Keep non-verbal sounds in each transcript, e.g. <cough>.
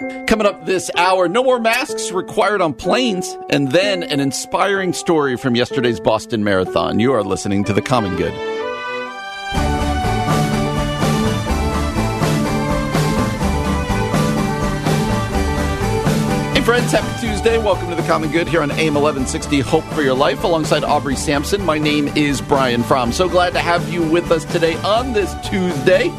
Coming up this hour, no more masks required on planes, and then an inspiring story from yesterday's Boston Marathon. You are listening to The Common Good. Hey friends, happy Tuesday. Welcome to The Common Good here on AM 1160 Hope for Your Life alongside Aubrey Sampson. My name is Brian Fuhrman. So glad to have you with us today on this Tuesday.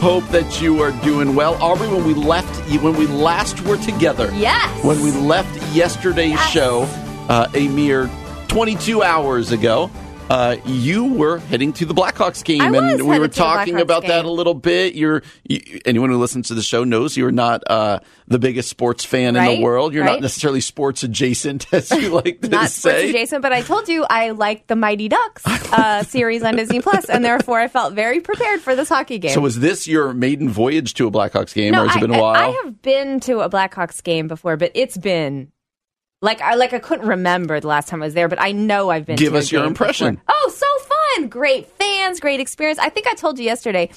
Hope that you are doing well. Aubrey, when we left, when we last were together, Yes. when we left yesterday's Yes. show uh, a mere 22 hours ago, uh, you were heading to the Blackhawks game, and we were talking about that a little bit. You're you, anyone who listens to the show knows you're not uh, the biggest sports fan in the world. You're not necessarily sports adjacent, <laughs> as you <laughs> like to Not sports say. adjacent, but I told you I like the Mighty Ducks <laughs> uh, series on Disney Plus, and therefore I felt very prepared for this hockey game. So, was this your maiden voyage to a Blackhawks game, or has I, it been a while? I have been to a Blackhawks game before, but it's been like I like I couldn't remember the last time I was there, but I know I've been. Give us your impression. before. Oh, so fun! Great fans, great experience. I think I told you yesterday.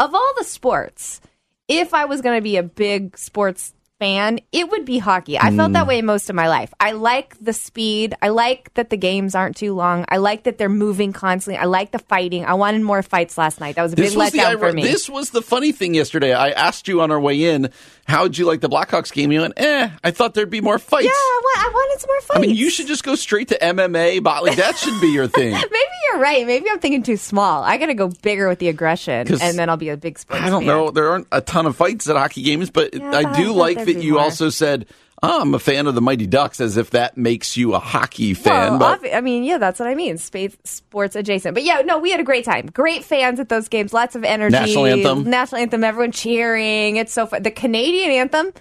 Of all the sports, if I was going to be a big sports fan, it would be hockey. I felt Mm. that way most of my life. I like the speed. I like that the games aren't too long. I like that they're moving constantly. I like the fighting. I wanted more fights last night. That was a big was, the, letdown for me. this was the funny thing yesterday. I asked you on our way in, how'd you like the Blackhawks game? You went, eh, I thought there'd be more fights. yeah, I, I wanted some more fights. I mean, you should just go straight to MMA. But like that should be your thing. <laughs> Maybe you're right. Maybe I'm thinking too small. I got to go bigger with the aggression, 'Cause and then I'll be a big sports. I don't fan. know. There aren't a ton of fights at hockey games, but Yeah, I but I do thought like there'd that you more. also said, oh, I'm a fan of the Mighty Ducks, as if that makes you a hockey fan. Well, obvi- I mean, yeah, that's what I mean. Space, sports adjacent. But yeah, no, we had a great time. Great fans at those games. Lots of energy. National anthem. National anthem. Everyone cheering. It's so fun. The Canadian anthem. Oh,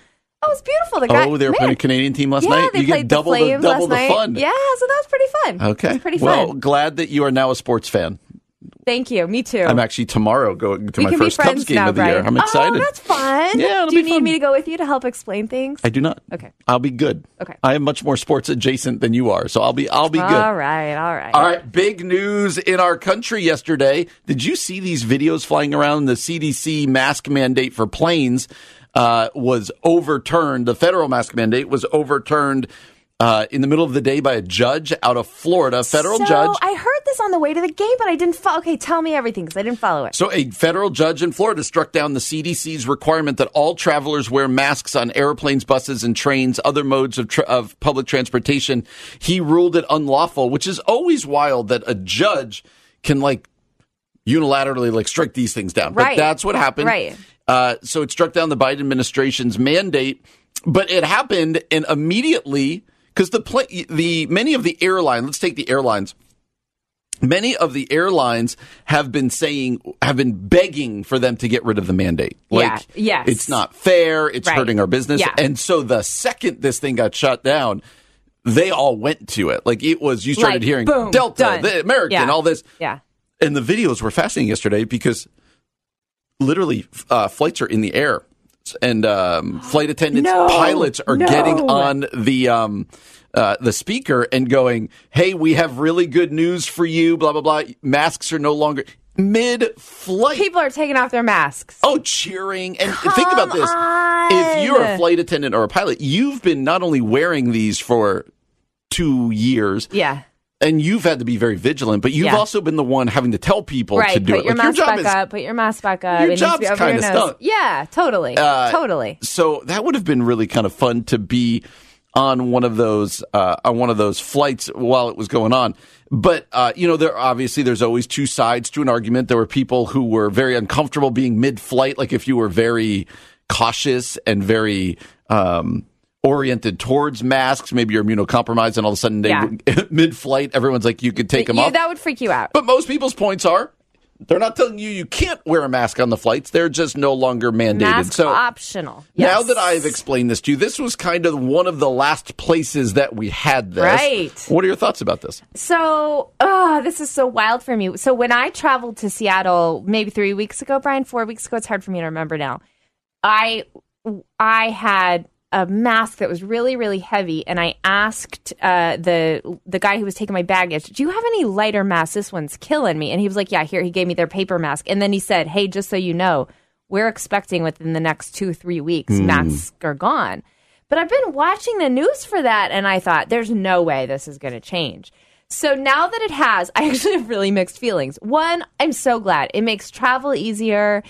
that was beautiful. The guy, oh, they were man, playing a Canadian team last yeah, night. they you played get double the the, double last the night. fun. Yeah, so that was pretty fun. Okay. Pretty well, fun. glad that you are now a sports fan. Thank you. Me too. I'm actually tomorrow going to we my first Cubs game now, of the year. I'm excited. Oh, that's fun. Yeah, Do you need fun. me to go with you to help explain things? I do not. Okay. I'll be good. Okay. I am much more sports adjacent than you are, so I'll be I'll be good. All right. All right. All right, big news in our country yesterday. Did you see these videos flying around? The CDC mask mandate for planes uh, was overturned. The federal mask mandate was overturned uh, in the middle of the day by a judge out of Florida, federal so judge. I heard this on the way to the game, but I didn't follow. Okay, tell me everything because I didn't follow it. So, a federal judge in Florida struck down the CDC's requirement that all travelers wear masks on airplanes, buses, and trains, other modes of, tra- of public transportation. He ruled it unlawful, which is always wild that a judge can like unilaterally like strike these things down. But that's what happened. Right. Uh, so it struck down the Biden administration's mandate, but it happened and immediately because the pla- the many of the airlines. Let's take the airlines. Many of the airlines have been saying, have been begging for them to get rid of the mandate. Like, Yeah, yes. it's not fair. It's Right. hurting our business. Yeah. And so the second this thing got shut down, they all went to it. Like it was, you started Like, hearing boom, Delta, the American, Yeah. all this. Yeah. And the videos were fascinating yesterday because literally uh, flights are in the air and um, flight attendants, No, pilots are no. getting on the um, uh, the speaker and going, "Hey, we have really good news for you." Blah blah blah. Masks are no longer mid flight. People are taking off their masks. Oh, cheering and think about this: on. if you're a flight attendant or a pilot, you've been not only wearing these for two years, Yeah. And you've had to be very vigilant, but you've Yeah. also been the one having to tell people Right. to do Put it. your Like, mask job back is- up. Put your mask back up. Your It job's be over kinda your nose. stunk. Yeah. Totally. Uh, totally. So that would have been really kind of fun to be on one of those uh, on one of those flights while it was going on. But uh, you know, there obviously there's always two sides to an argument. There were people who were very uncomfortable being mid-flight, like if you were very cautious and very um, oriented towards masks, maybe you're immunocompromised, and all of a sudden, they, Yeah. <laughs> mid-flight, everyone's like, you could take them off. That would freak you out. But most people's points are they're not telling you you can't wear a mask on the flights. They're just no longer mandated. Mask so optional. now that I've explained this to you, this was kind of one of the last places that we had this. Right. What are your thoughts about this? So, oh, this is so wild for me. So, when I traveled to Seattle maybe three weeks ago, Brian, four weeks ago, it's hard for me to remember now. I I had a mask that was really really heavy, and I asked uh, the the guy who was taking my baggage, "Do you have any lighter masks? This one's killing me." And he was like, "Yeah, here." He gave me their paper mask, and then he said, "Hey, just so you know, we're expecting within the next two three weeks masks are gone." But I've been watching the news for that, and I thought, "There's no way this is going to change." So now that it has, <laughs> I actually have really mixed feelings. One, I'm so glad. It makes travel easier.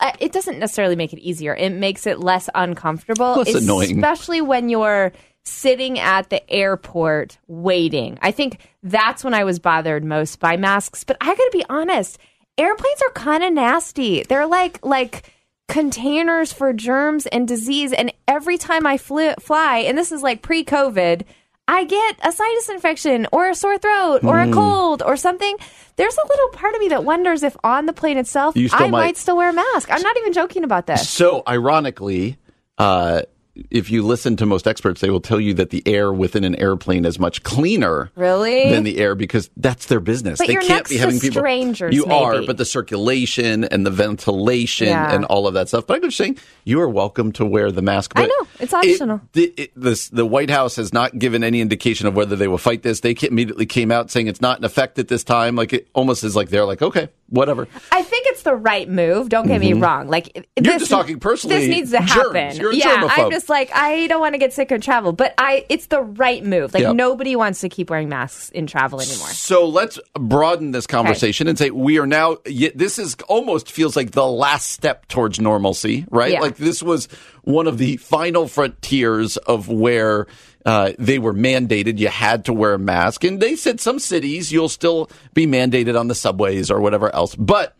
Uh, it doesn't necessarily make it easier. It makes it less uncomfortable, Less annoying. especially when you're sitting at the airport waiting. I think that's when I was bothered most by masks. But I got to be honest, airplanes are kind of nasty. They're like like containers for germs and disease. And every time I fly, fly and this is like pre-COVID. I get a sinus infection or a sore throat or Hmm. a cold or something. There's a little part of me that wonders if on the plane itself I might- might still wear a mask. I'm not even joking about this. So, ironically, uh, if you listen to most experts, they will tell you that the air within an airplane is much cleaner Really? than the air because that's their business. But they you're can't next be having people. strangers, you are, but the circulation and the ventilation Yeah. and all of that stuff. But I'm just saying, you are welcome to wear the mask. I know, it's optional. It, it, this, the White House has not given any indication of whether they will fight this. They immediately came out saying it's not in effect at this time. Like it almost is like they're like, okay, whatever. I think it's the right move. Don't get me wrong. Like Mm-hmm. You're this, just talking personally, This needs to happen. Yeah, germaphobe. I'm just like I don't want to get sick and travel, but I it's the right move. Like Yep. nobody wants to keep wearing masks in travel anymore. So let's broaden this conversation and say we are now. This is almost feels like the last step towards normalcy, right? Yeah. Like this was one of the final frontiers of where uh, they were mandated. You had to wear a mask, and they said some cities you'll still be mandated on the subways or whatever else. But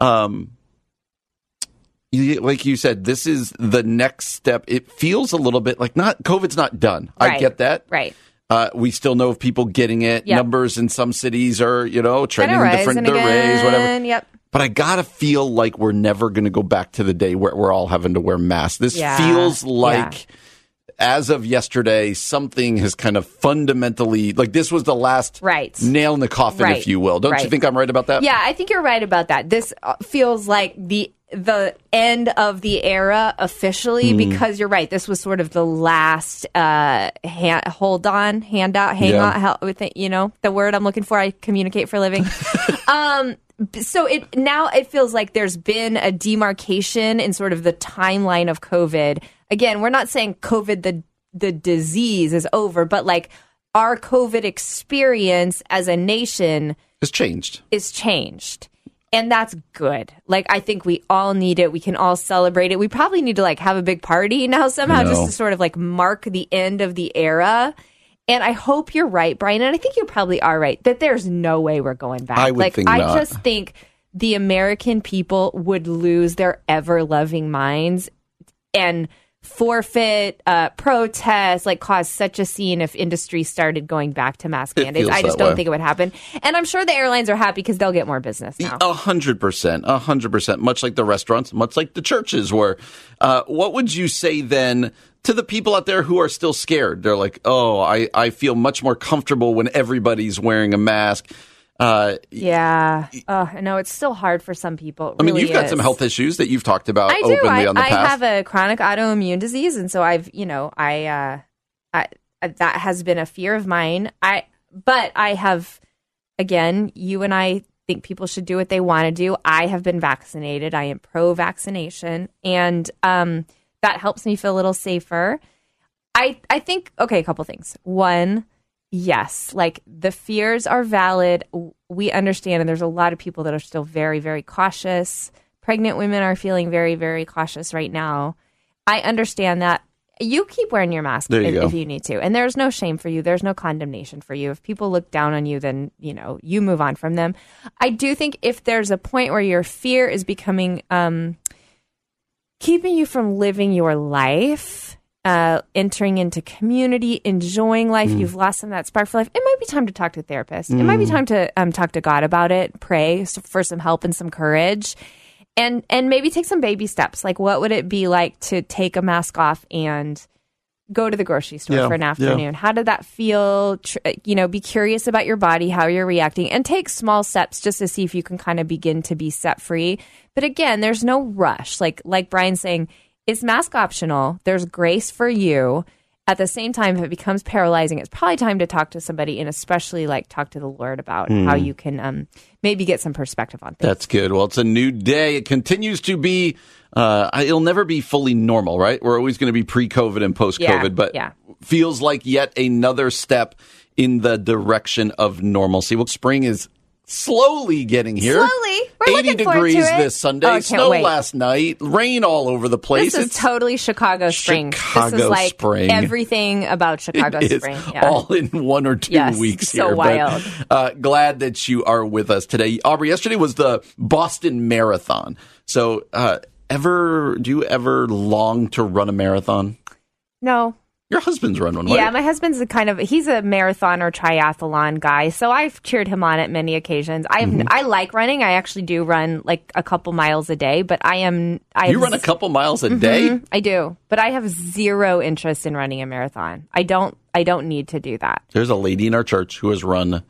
um, like you said, this is the next step. It feels a little bit like not COVID's not done. I get that. Right. Uh, we still know of people getting it. Yep. Numbers in some cities are, you know, trending Kinda different. They're whatever. Yep. But I gotta feel like we're never going to go back to the day where we're all having to wear masks. This Yeah. feels like, as of yesterday, something has kind of fundamentally, like this was the last Right. nail in the coffin, Right. if you will. Don't you think I'm right about that? Yeah, I think you're right about that. This uh, feels like the the end of the era officially Hmm. because you're right. This was sort of the last uh, hand, hold on, hand out, hang Yeah. on, hel- with it, you know the word I'm looking for. I communicate for a living. <laughs> um, so it now it feels like there's been a demarcation in sort of the timeline of COVID. Again, we're not saying COVID the the disease is over, but like our COVID experience as a nation It's changed. is changed. And that's good. Like I think we all need it. We can all celebrate it. We probably need to like have a big party now somehow know. just to sort of like mark the end of the era. And I hope you're right, Brian. And I think you probably are right that there's no way we're going back. I would like think I not. just think the American people would lose their ever loving minds and forfeit, uh, protest, like cause such a scene if industry started going back to mask It mandates. feels I just that don't way. think it would happen. And I'm sure the airlines are happy because they'll get more business now. A hundred percent, a hundred percent. Much like the restaurants, much like the churches were. Uh, what would you say then to the people out there who are still scared? They're like, "Oh, I, I feel much more comfortable when everybody's wearing a mask." Uh, Yeah. Uh, know it's still hard for some people. I mean, you've got is. some health issues that you've talked about I do. openly I, on the I past. I have a chronic autoimmune disease, and so I've, you know, I, uh, I, that has been a fear of mine. I, but I have, again, you and I think people should do what they want to do. I have been vaccinated. I am pro-vaccination, and um, that helps me feel a little safer. I, I think okay, a couple things. One, yes, like the fears are valid. We understand, and there's a lot of people that are still very, very cautious. Pregnant women are feeling very, very cautious right now. I understand that. You keep wearing your mask you if, if you need to, and there's no shame for you. There's no condemnation for you. If people look down on you, then you know you move on from them. I do think if there's a point where your fear is becoming um, keeping you from living your life uh, entering into community, enjoying life, Mm. you've lost some of that spark for life, it might be time to talk to a therapist. It might be time to um, talk to God about it, pray for some help and some courage, and and maybe take some baby steps. Like, what would it be like to take a mask off and go to the grocery store Yeah, for an yeah. afternoon? How did that feel? Tr- uh, you know, be curious about your body, how you're reacting, and take small steps just to see if you can kind of begin to be set free. But again, there's no rush. Like like Brian's saying, it's mask optional. There's grace for you. At the same time, if it becomes paralyzing, it's probably time to talk to somebody and especially like talk to the Lord about how you can um, maybe get some perspective on things. That's good. Well, it's a new day. It continues to be. Uh, it'll never be fully normal, right? We're always going to be pre-COVID and post-COVID, Yeah, but yeah. feels like yet another step in the direction of normalcy. Well, spring is slowly getting here. Slowly. We're 80 looking forward to degrees it. this Sunday. Oh, Snow wait. last night. Rain all over the place. This is It's totally Chicago spring. this Chicago is like spring. everything about <laughs> Chicago It spring. Yeah. all in one or two Yes, weeks so here. wild. But, uh, glad that you are with us today. Aubrey, yesterday was the Boston Marathon. So, uh, ever, do you ever long to run a marathon? no. Your husband's run one, right? Yeah, my husband's a kind of he's a marathon or triathlon guy, so I've cheered him on at many occasions. I Mm-hmm. I like running. I actually do run like a couple miles a day, but I am I you run a couple miles a day? I do, but I have zero interest in running a marathon. I don't I don't need to do that. There's a lady in our church who has run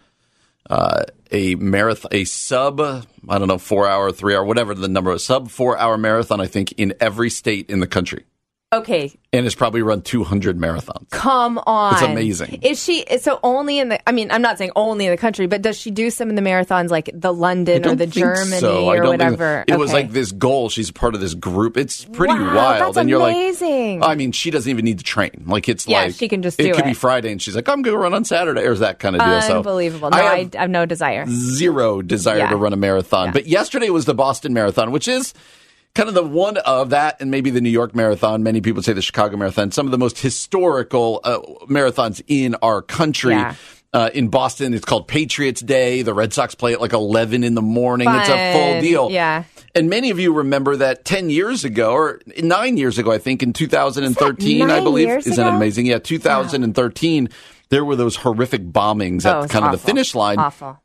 uh, a marathon, a sub, I don't know, four hour, three hour, whatever the number is, sub four hour marathon, I think, in every state in the country. Okay, And has probably run 200 marathons. come on. It's amazing. Is she so only in the I mean, I'm not saying only in the country, but does she do some of the marathons like the London or the Germany so. Or don't think- whatever? it was like this goal. She's part of this group. It's pretty Wow, wild. that's and you're amazing. like, I mean, she doesn't even need to train. Like it's Yeah, like she can just It do could be. Friday, and she's like, I'm going to run on Saturday, or is that kind of deal. So Unbelievable. No, I I have I have no desire. zero desire Yeah. to run a marathon. Yeah. But yesterday was the Boston Marathon, which is kind of the one of that, and maybe the New York Marathon. Many people say the Chicago Marathon. Some of the most historical uh, marathons in our country. Yeah. Uh, in Boston, it's called Patriots Day. The Red Sox play at like 11 in the morning. It's a full deal. Yeah. And many of you remember that 10 years ago, or nine years ago, I think, in 2013, I believe. Isn't ago? amazing? Yeah, 2013, there were those horrific bombings Oh, at it's kind of the finish line Awful.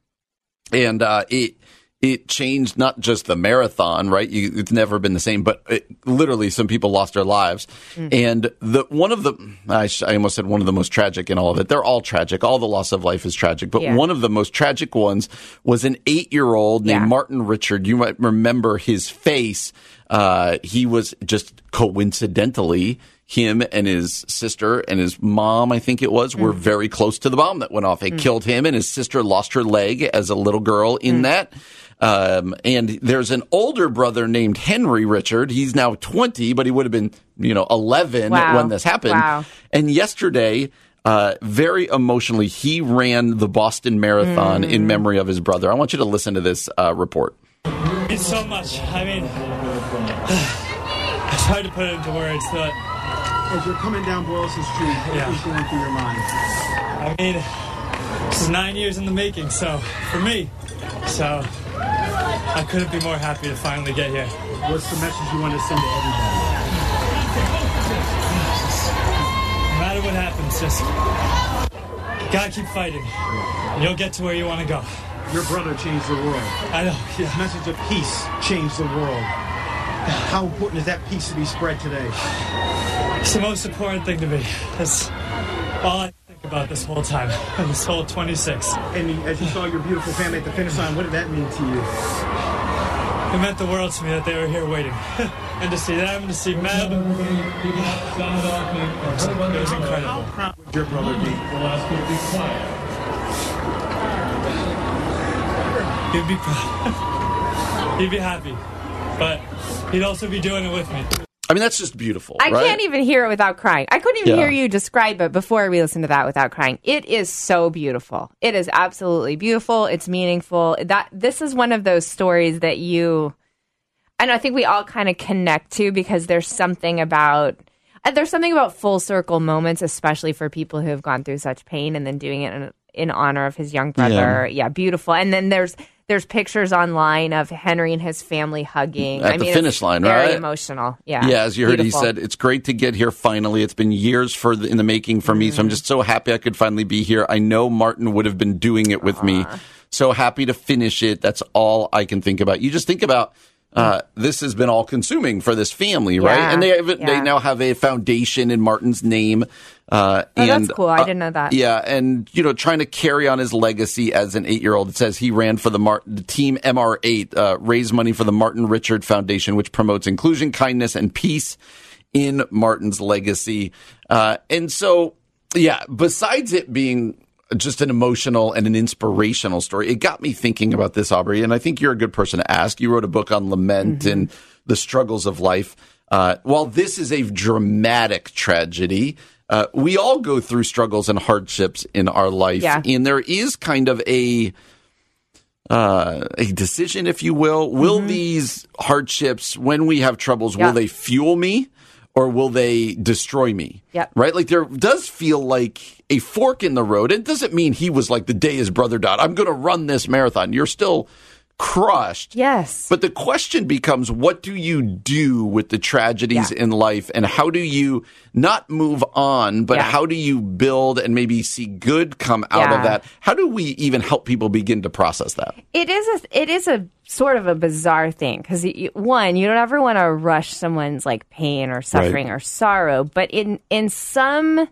and uh, it it changed not just the marathon, right? You, it's never been the same, but it, literally some people lost their lives. Mm. And the one of the I, sh- I almost said one of the most tragic in all of it. They're all tragic. All the loss of life is tragic, but Yeah. one of the most tragic ones was an eight year old named Yeah. Martin Richard. You might remember his face. Uh, he was just coincidentally. Him and his sister and his mom, I think it was, were very close to the bomb that went off. It killed him, and his sister lost her leg as a little girl in that. Um, and there's an older brother named Henry Richard. He's now 20, but he would have been, you know, 11 Wow. when this happened. Wow. And yesterday, uh, very emotionally, he ran the Boston Marathon in memory of his brother. I want you to listen to this uh, report. It's so much. I mean, <sighs> I tried to put it into words, but As you're coming down Boylston Street, what Yeah. is going through your mind? I mean, this is nine years in the making, so for me, so I couldn't be more happy to finally get here. What's the message you want to send to everybody? No matter what happens, just gotta keep fighting. And you'll get to where you want to go. Your brother changed the world. I know, His yeah. message of peace changed the world. How important is that peace to be spread today? It's the most important thing to me. That's all I think about this whole time, <laughs> this whole 26. And as you saw your beautiful family at the finish line, what did that mean to you? It meant the world to me that they were here waiting. <laughs> and to see them, to see Meb, it was, it was incredible. How proud would your brother be? He'd be proud. <laughs> He'd be happy. But he'd also be doing it with me. I mean, that's just beautiful. I right? can't even hear it without crying. I couldn't even Yeah. hear you describe it before we listened to that without crying. It is so beautiful. It is absolutely beautiful. It's meaningful. That this is one of those stories that you and I think we all kind of connect to because there's something about uh, there's something about full circle moments, especially for people who have gone through such pain and then doing it in a, in honor of his young brother. Yeah, beautiful. And then there's there's pictures online of Henry and his family hugging At I the mean, finish line, very right? emotional. Yeah, Yeah, as you heard, Beautiful. he said, "It's great to get here finally. It's been years for the, in the making for me, so Mm-hmm. I'm just so happy I could finally be here. I know Martin would have been doing it with me. So happy to finish it. That's all I can think about. You just think about." Uh, this has been all consuming for this family, right? Yeah, And they have, they now have a foundation in Martin's name. Uh, Oh, that's cool. I uh, didn't know that. Yeah, and you know, trying to carry on his legacy as an eight-year-old. It says he ran for the, Mar- the team MR8, uh, raise money for the Martin Richard Foundation, which promotes inclusion, kindness, and peace in Martin's legacy. Uh, and so, yeah, besides it being just an emotional and an inspirational story, it got me thinking about this, Aubrey. And I think you're a good person to ask. You wrote a book on lament Mm-hmm. and the struggles of life. Uh, while this is a dramatic tragedy, uh, we all go through struggles and hardships in our life, Yeah. and there is kind of a uh, a decision, if you will. Will these hardships, when we have troubles, Mm-hmm. Yeah. will they fuel me or will they destroy me? Yep. Right? Like there does feel like a fork in the road. It doesn't mean he was like the day his brother died. I'm going to run this marathon. You're still crushed. Yes. But the question becomes what do you do with the tragedies Yeah. in life and how do you not move on, but Yeah. how do you build and maybe see good come out Yeah. of that? How do we even help people begin to process that? It is a it is a sort of a bizarre thing because one, you don't ever want to rush someone's like pain or suffering or sorrow, but in in some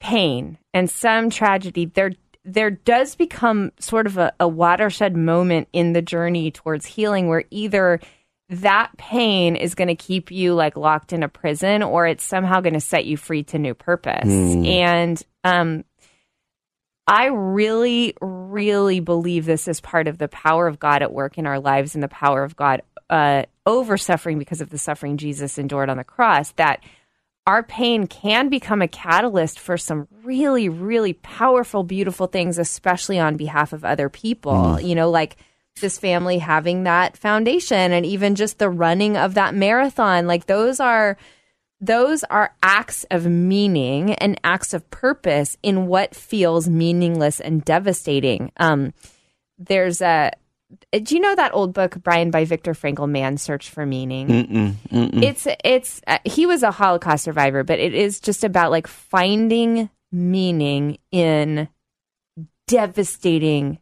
pain and some tragedy, there there does become sort of a, a watershed moment in the journey towards healing where either that pain is going to keep you like locked in a prison or it's somehow going to set you free to new purpose and um I really, really believe this is part of the power of God at work in our lives and the power of God uh, over suffering because of the suffering Jesus endured on the cross. That our pain can become a catalyst for some really, really powerful, beautiful things, especially on behalf of other people. You know, like this family having that foundation and even just the running of that marathon. Like those are those are acts of meaning and acts of purpose in what feels meaningless and devastating. Um, there's a do you know that old book Brian by Viktor Frankl, Man's Search for Meaning? It's it's uh, he was a Holocaust survivor, but it is just about like finding meaning in devastating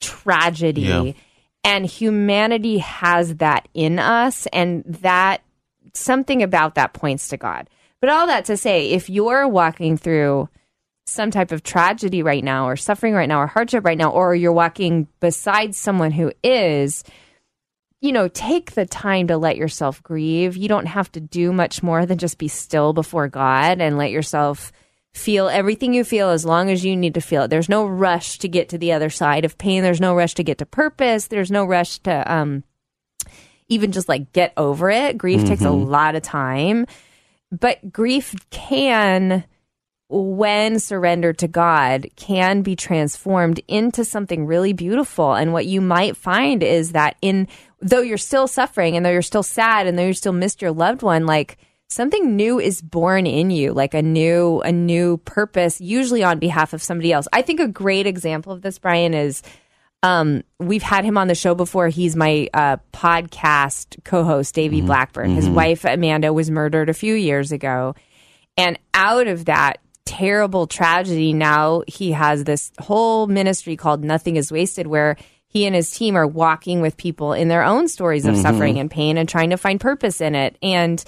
tragedy. Yeah. And humanity has that in us, and that something about that points to God. But all that to say, if you're walking through some type of tragedy right now, or suffering right now, or hardship right now, or you're walking beside someone who is, you know, take the time to let yourself grieve. You don't have to do much more than just be still before God and let yourself feel everything you feel as long as you need to feel it. There's no rush to get to the other side of pain. There's no rush to get to purpose. There's no rush to um even just like get over it. Grief takes a lot of time. But grief can when surrendered to God, can be transformed into something really beautiful. And what you might find is that in though you're still suffering and though you're still sad and though you still missed your loved one, like something new is born in you, like a new a new purpose, usually on behalf of somebody else. I think a great example of this, Brian, is um, we've had him on the show before. He's my uh, podcast co-host, Davey Blackburn. His wife Amanda was murdered a few years ago, and out of that terrible tragedy, now he has this whole ministry called Nothing Is Wasted, where he and his team are walking with people in their own stories of mm-hmm. suffering and pain and trying to find purpose in it. And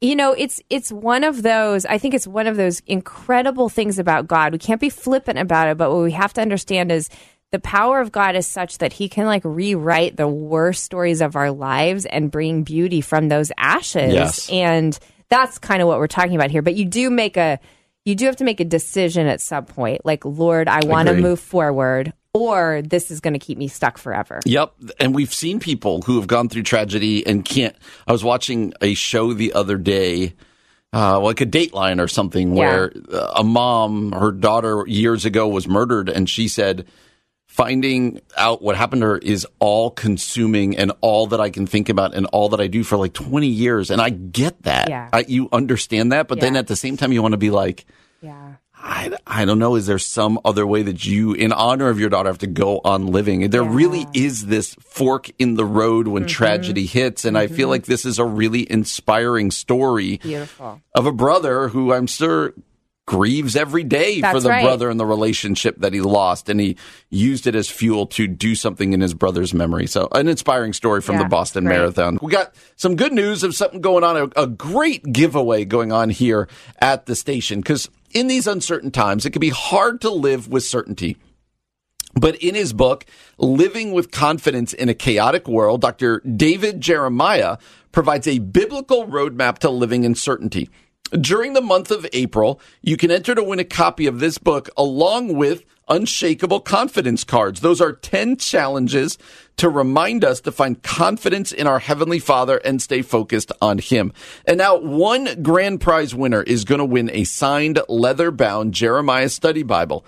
you know it's it's one of those i think it's one of those incredible things about god. We can't be flippant about it but what we have to understand is the power of god is such that he can like rewrite the worst stories of our lives and bring beauty from those ashes. Yes. and that's kind of what we're talking about here. But you do make a you do have to make a decision at some point like lord i want to move forward or this is going to keep me stuck forever Yep. And we've seen people who have gone through tragedy and can't. I was watching a show the other day, uh, like a Dateline or something, where a mom, her daughter years ago was murdered, and she said, finding out what happened to her is all consuming and all that I can think about and all that I do for like 20 years. And I get that. Yeah. I, you understand that. But then at the same time, you want to be like, yeah I, I don't know. Is there some other way that you, in honor of your daughter, have to go on living? There really is this fork in the road when Mm-hmm. tragedy hits. And I feel like this is a really inspiring story Beautiful. of a brother who I'm sure grieves every day for the right. brother and the relationship that he lost. And he used it as fuel to do something in his brother's memory. So, an inspiring story from Yeah, the Boston great. Marathon. We got some good news of something going on, a, a great giveaway going on here at the station. Because in these uncertain times, it can be hard to live with certainty. But in his book, Living with Confidence in a Chaotic World, Dr. David Jeremiah provides a biblical roadmap to living in certainty. During the month of April, you can enter to win a copy of this book along with unshakable confidence cards. Those are 10 challenges to remind us to find confidence in our Heavenly Father and stay focused on Him. And now one grand prize winner is going to win a signed leather bound Jeremiah study Bible.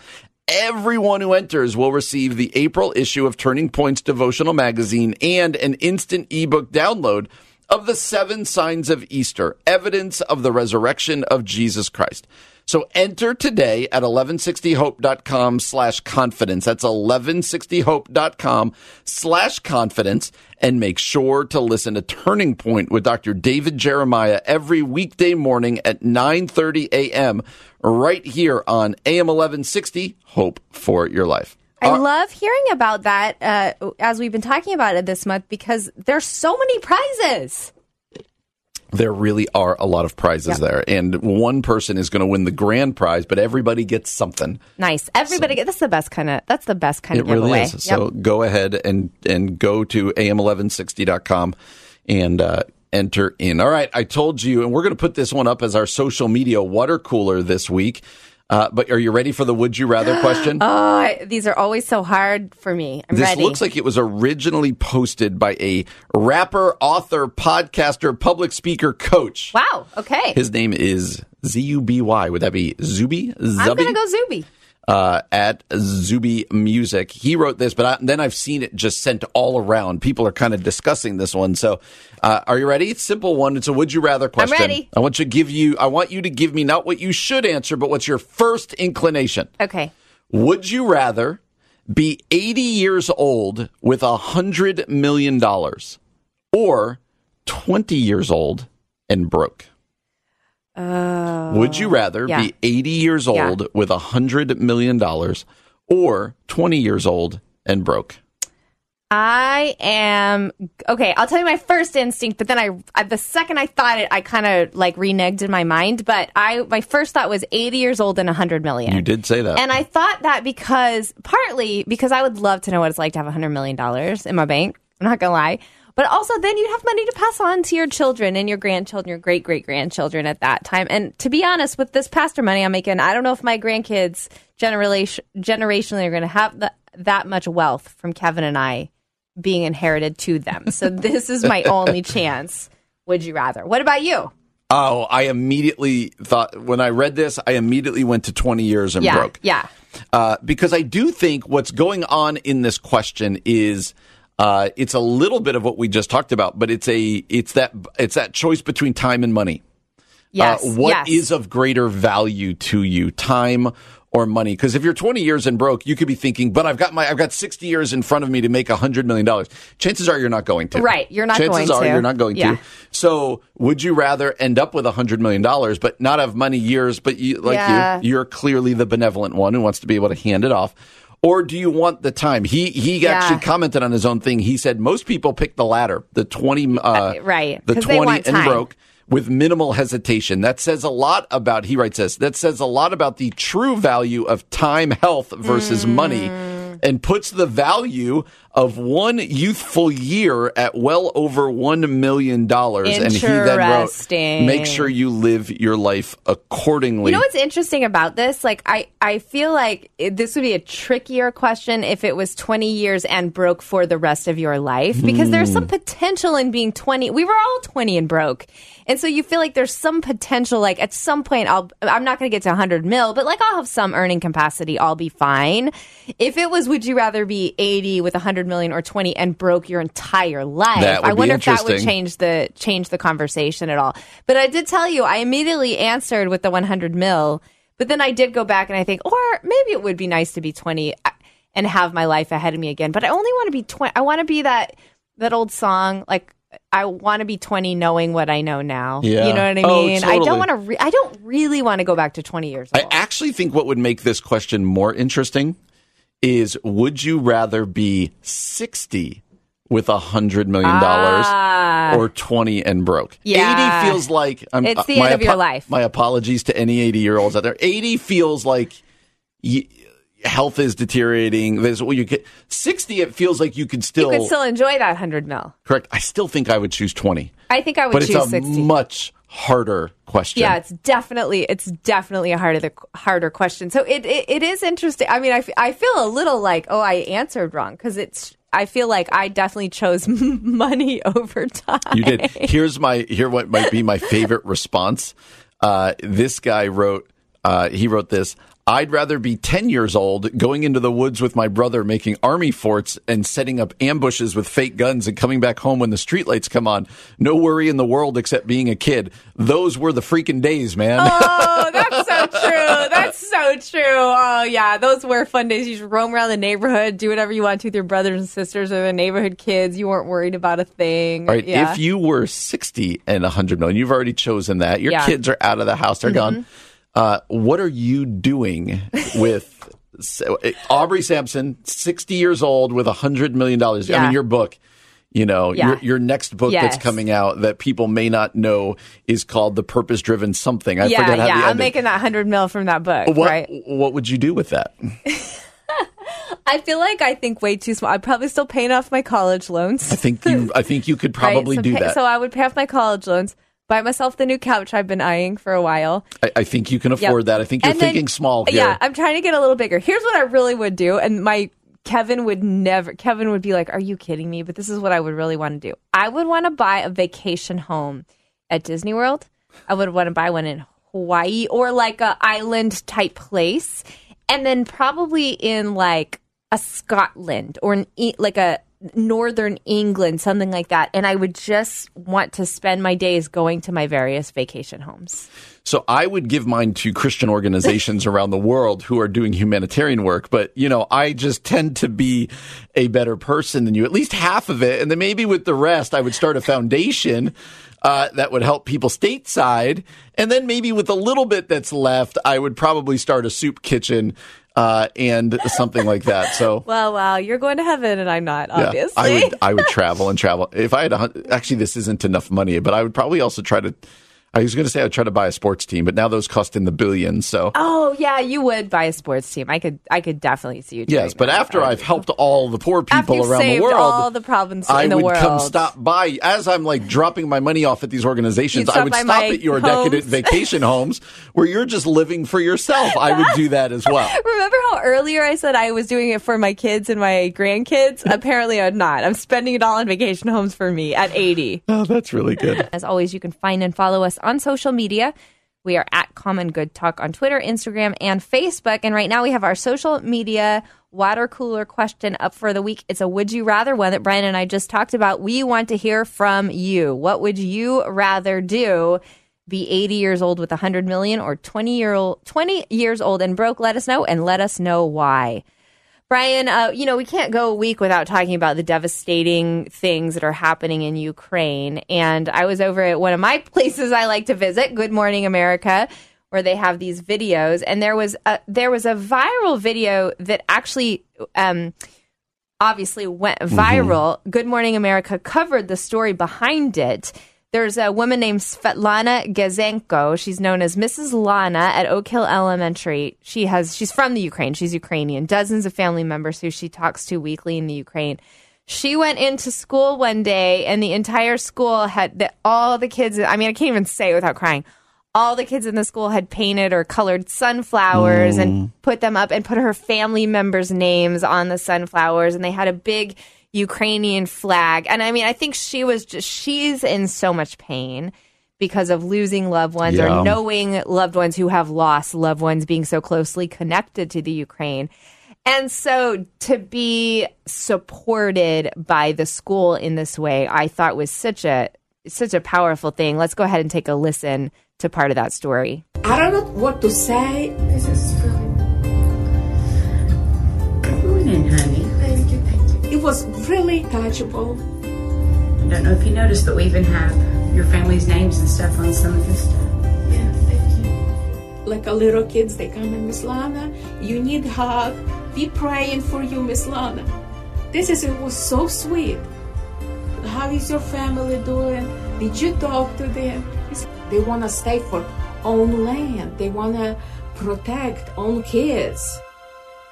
Everyone who enters will receive the April issue of Turning Points devotional magazine and an instant ebook download of the seven signs of Easter, evidence of the resurrection of Jesus Christ. So enter today at 1160hope.com slash confidence. That's 1160hope.com slash confidence and make sure to listen to Turning Point with Dr. David Jeremiah every weekday morning at 930 a.m. right here on AM 1160 Hope for Your Life. I Uh, love hearing about that uh, as we've been talking about it this month because there's so many prizes. There really are a lot of prizes Yep. there, and one person is going to win the grand prize, but everybody gets something. Nice. Everybody get that's the best kind of that's the best kind It of really giveaway. is. So go ahead and and go to am1160.com and uh, enter in. All right, I told you, and we're going to put this one up as our social media water cooler this week. Uh, but are you ready for the would you rather question? <gasps> Oh, I, these are always so hard for me. I'm This ready. looks like it was originally posted by a rapper, author, podcaster, public speaker, coach. wow. Okay. His name is Z U B Y. Would that be Zuby? I'm Zubby? gonna go Zuby. Uh, at Zuby Music. He wrote this, but I, then I've seen it just sent all around. People are kind of discussing this one. So, uh, are you ready? It's a simple one. It's a would you rather question. I'm ready. I want you to give you. I want you to give me not what you should answer, but what's your first inclination. Okay. Would you rather be 80 years old with a hundred million dollars, or 20 years old and broke? Oh. Would you rather yeah. be 80 years Yeah. old with a hundred million dollars, or 20 years old and broke? I am okay. I'll tell you my first instinct, but then I, I the second I thought it, I kind of like reneged in my mind. But I, my first thought was 80 years old and 100 million. You did say that. And I thought that because partly because I would love to know what it's like to have $100 million in my bank. I'm not going to lie. But also, then you'd have money to pass on to your children and your grandchildren, your great great grandchildren at that time. And to be honest, with this pastor money I'm making, I don't know if my grandkids generation, generationally are going to have the, that much wealth from Kevin and I being inherited to them. So <laughs> this is my only chance. Would you rather? What about you? oh, I immediately thought when I read this, I immediately went to 20 years and Yeah. broke. Yeah. uh, because I do think what's going on in this question is uh, it's a little bit of what we just talked about, but it's a it's that it's that choice between time and money. Yes. Uh, what is yes. of greater value to you, time or money? Because if you're 20 years and broke, you could be thinking, "But I've got my I've got 60 years in front of me to make 100 million dollars." Chances are you're not going to. Right, you're not Chances going are to. you're not going Yeah. to. So, would you rather end up with 100 million dollars but not have money years, but you like Yeah. you you're clearly the benevolent one who wants to be able to hand it off? Or do you want the time? He he Yeah. actually commented on his own thing. He said most people pick the latter, the 20 uh, right, the 20 and broke with minimal hesitation. That says a lot about, he writes this, that says a lot about the true value of time, health versus money Mm. and puts the value of one youthful year at well over $1 million. And he then wrote, make sure you live your life accordingly. You know what's interesting about this? Like, I, I feel like this would be a trickier question if it was 20 years and broke for the rest of your life because there's Hmm. some potential in being 20. We were all 20 and broke. And so you feel like there's some potential, like at some point, I'll, I'm not going to get to 100 mil, but like I'll have some earning capacity. I'll be fine. If it was, would you rather be 80 with 100 million or 20 and broke your entire life? I wonder if that would change the change the conversation at all. But I did tell you, I immediately answered with the 100 mil But then I did go back and I think, or maybe it would be nice to be 20 uh, and have my life ahead of me again. But I only want to be 20. I want to be that that old song like I want to be 20 knowing what I know now. Yeah. You know what I Oh, mean? I don't want to re- I don't really want to go back to 20 years old. I actually think what would make this question more interesting is would you rather be 60 with a hundred million dollars Ah. or 20 and broke? Yeah. 80 feels like I'm, It's the my end of your life. My apologies to any 80 year olds out there. 80 feels like y- health is deteriorating. There's well, you get 60. It feels like you could still, you could still enjoy that 100 mil. correct. I still think I would choose 20, I think I would but it's choose a 60. much harder question. Yeah, it's definitely it's definitely a harder harder question. So it it, it is interesting. I mean, I, f- I feel a little like oh, I answered wrong because it's. I feel like I definitely chose <laughs> money <laughs> over time. You did. Here's my here what might be my favorite response. Uh, this guy wrote. Uh, he wrote this. I'd rather be 10 years old, going into the woods with my brother, making army forts and setting up ambushes with fake guns and coming back home when the streetlights come on. No worry in the world except being a kid. Those were the freaking days, man. Oh, <laughs> that's so true. That's so true. Oh, yeah. Those were fun days. You just roam around the neighborhood, do whatever you want to with your brothers and sisters or the neighborhood kids. You weren't worried about a thing. All right. Yeah. If you were 60 and 100 million, you've already chosen that. Your Yeah. Mm-hmm. kids are out of the house, they're gone. Uh, what are you doing with uh, Aubrey Sampson, 60 years old with $100 million? I mean, your book. You know, Yeah. your your next book that's coming out that people may not know is called The Purpose Driven Something. I yeah, forget how yeah. I'm making that 100 mil from that book, what right? what would you do with that? <laughs> I feel like I think way too small. I'd probably still paying off my college loans. I think you I think you could <laughs> probably right? so do pay- that. So I would pay off my college loans, buy myself the new couch I've been eyeing for a while. I, I think you can Yep. afford that. I think you're And then- thinking small here. Yeah, I'm trying to get a little bigger. Here's what I really would do, and my Kevin would never. Kevin would be like, "Are you kidding me?" But this is what I would really want to do. I would want to buy a vacation home at Disney World. I would want to buy one in Hawaii or like a island type place, and then probably in like a Scotland or an like a northern England, something like that. And I would just want to spend my days going to my various vacation homes. So I would give mine to Christian organizations <laughs> around the world who are doing humanitarian work. But, you know, I just tend to be a better person than you, at least half of it. And then maybe with the rest, I would start a foundation uh, that would help people stateside. And then maybe with a little bit that's left, I would probably start a soup kitchen uh, and something like that. So. <laughs> Well, wow, you're going to heaven, and I'm not. Obviously, I would I would <laughs> travel and travel. If I had a, actually this isn't enough money, but I would probably also try to I was going to say I'd try to buy a sports team, but now those cost in the billions. So Oh yeah, you would buy a sports team. I could, I could definitely see you. Doing that. Yes, but that. after I've helped all the poor people around the world, all the problems I in the would world, come stop by as I'm like dropping my money off at these organizations. I would stop at your homes. decadent vacation <laughs> homes where you're just living for yourself. I would do that as well. <laughs> Remember how earlier I said I was doing it for my kids and my grandkids? <laughs> Apparently, I'm not. I'm spending it all on vacation homes for me at 80. Oh, that's really good. As always, you can find and follow us on social media. We are at Common Good Talk on Twitter, Instagram, and Facebook. And right now we have our social media water cooler question up for the week. It's a would you rather one that Brian and I just talked about. We want to hear from you. What would you rather do? Be 80 years old with 100 million or 20 year old 20 years old and broke? Let us know and let us know why. Brian, uh, you know, we can't go a week without talking about the devastating things that are happening in Ukraine. And I was over at one of my <laughs> places I like to visit, Good Morning America, where they have these videos. And there was a, there was a viral video that actually, um, obviously went viral. Good Morning America covered the story behind it. There's a woman named Svetlana Gazenko. She's known as Mrs. Lana at Oak Hill Elementary. She has she's from the Ukraine. She's Ukrainian. Dozens of family members who she talks to weekly in the Ukraine. She went into school one day and the entire school had the, all the kids I mean I can't even say it without crying. All the kids in the school had painted or colored sunflowers and mm. put them up and put her family members' names on the sunflowers and they had a big Ukrainian flag. And I mean, I think she was just, she's in so much pain because of losing loved ones Yeah. or knowing loved ones who have lost loved ones being so closely connected to the Ukraine. And so to be supported by the school in this way, I thought was such a such a powerful thing. Let's go ahead and take a listen to part of that story. I don't know what to say. This is was really touchable. I don't know if you noticed, but we even have your family's names and stuff on some of this stuff. Yeah, thank you. Like a little kids, they come in, Miss Lana, you need hug. Be praying for you, Miss Lana. This is it was so sweet. How is your family doing? Did you talk to them? They want to stay for own land. They want to protect own kids.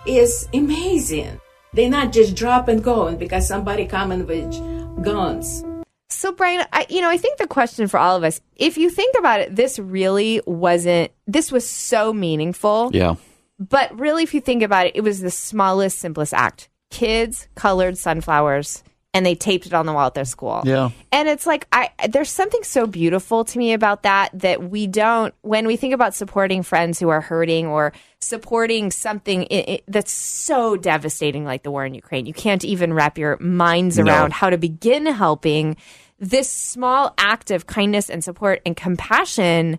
It's amazing. They're not just drop and going because somebody coming with guns. So, Brian, I, you know, I think the question for all of us, if you think about it, this really wasn't, this was so meaningful. Yeah. But really, if you think about it, it was the smallest, simplest act. Kids colored sunflowers and they taped it on the wall at their school. Yeah. And it's like I there's something so beautiful to me about that that we don't when we think about supporting friends who are hurting or supporting something i i that's so devastating like the war in Ukraine. You can't even wrap your minds No. around how to begin helping this small act of kindness and support and compassion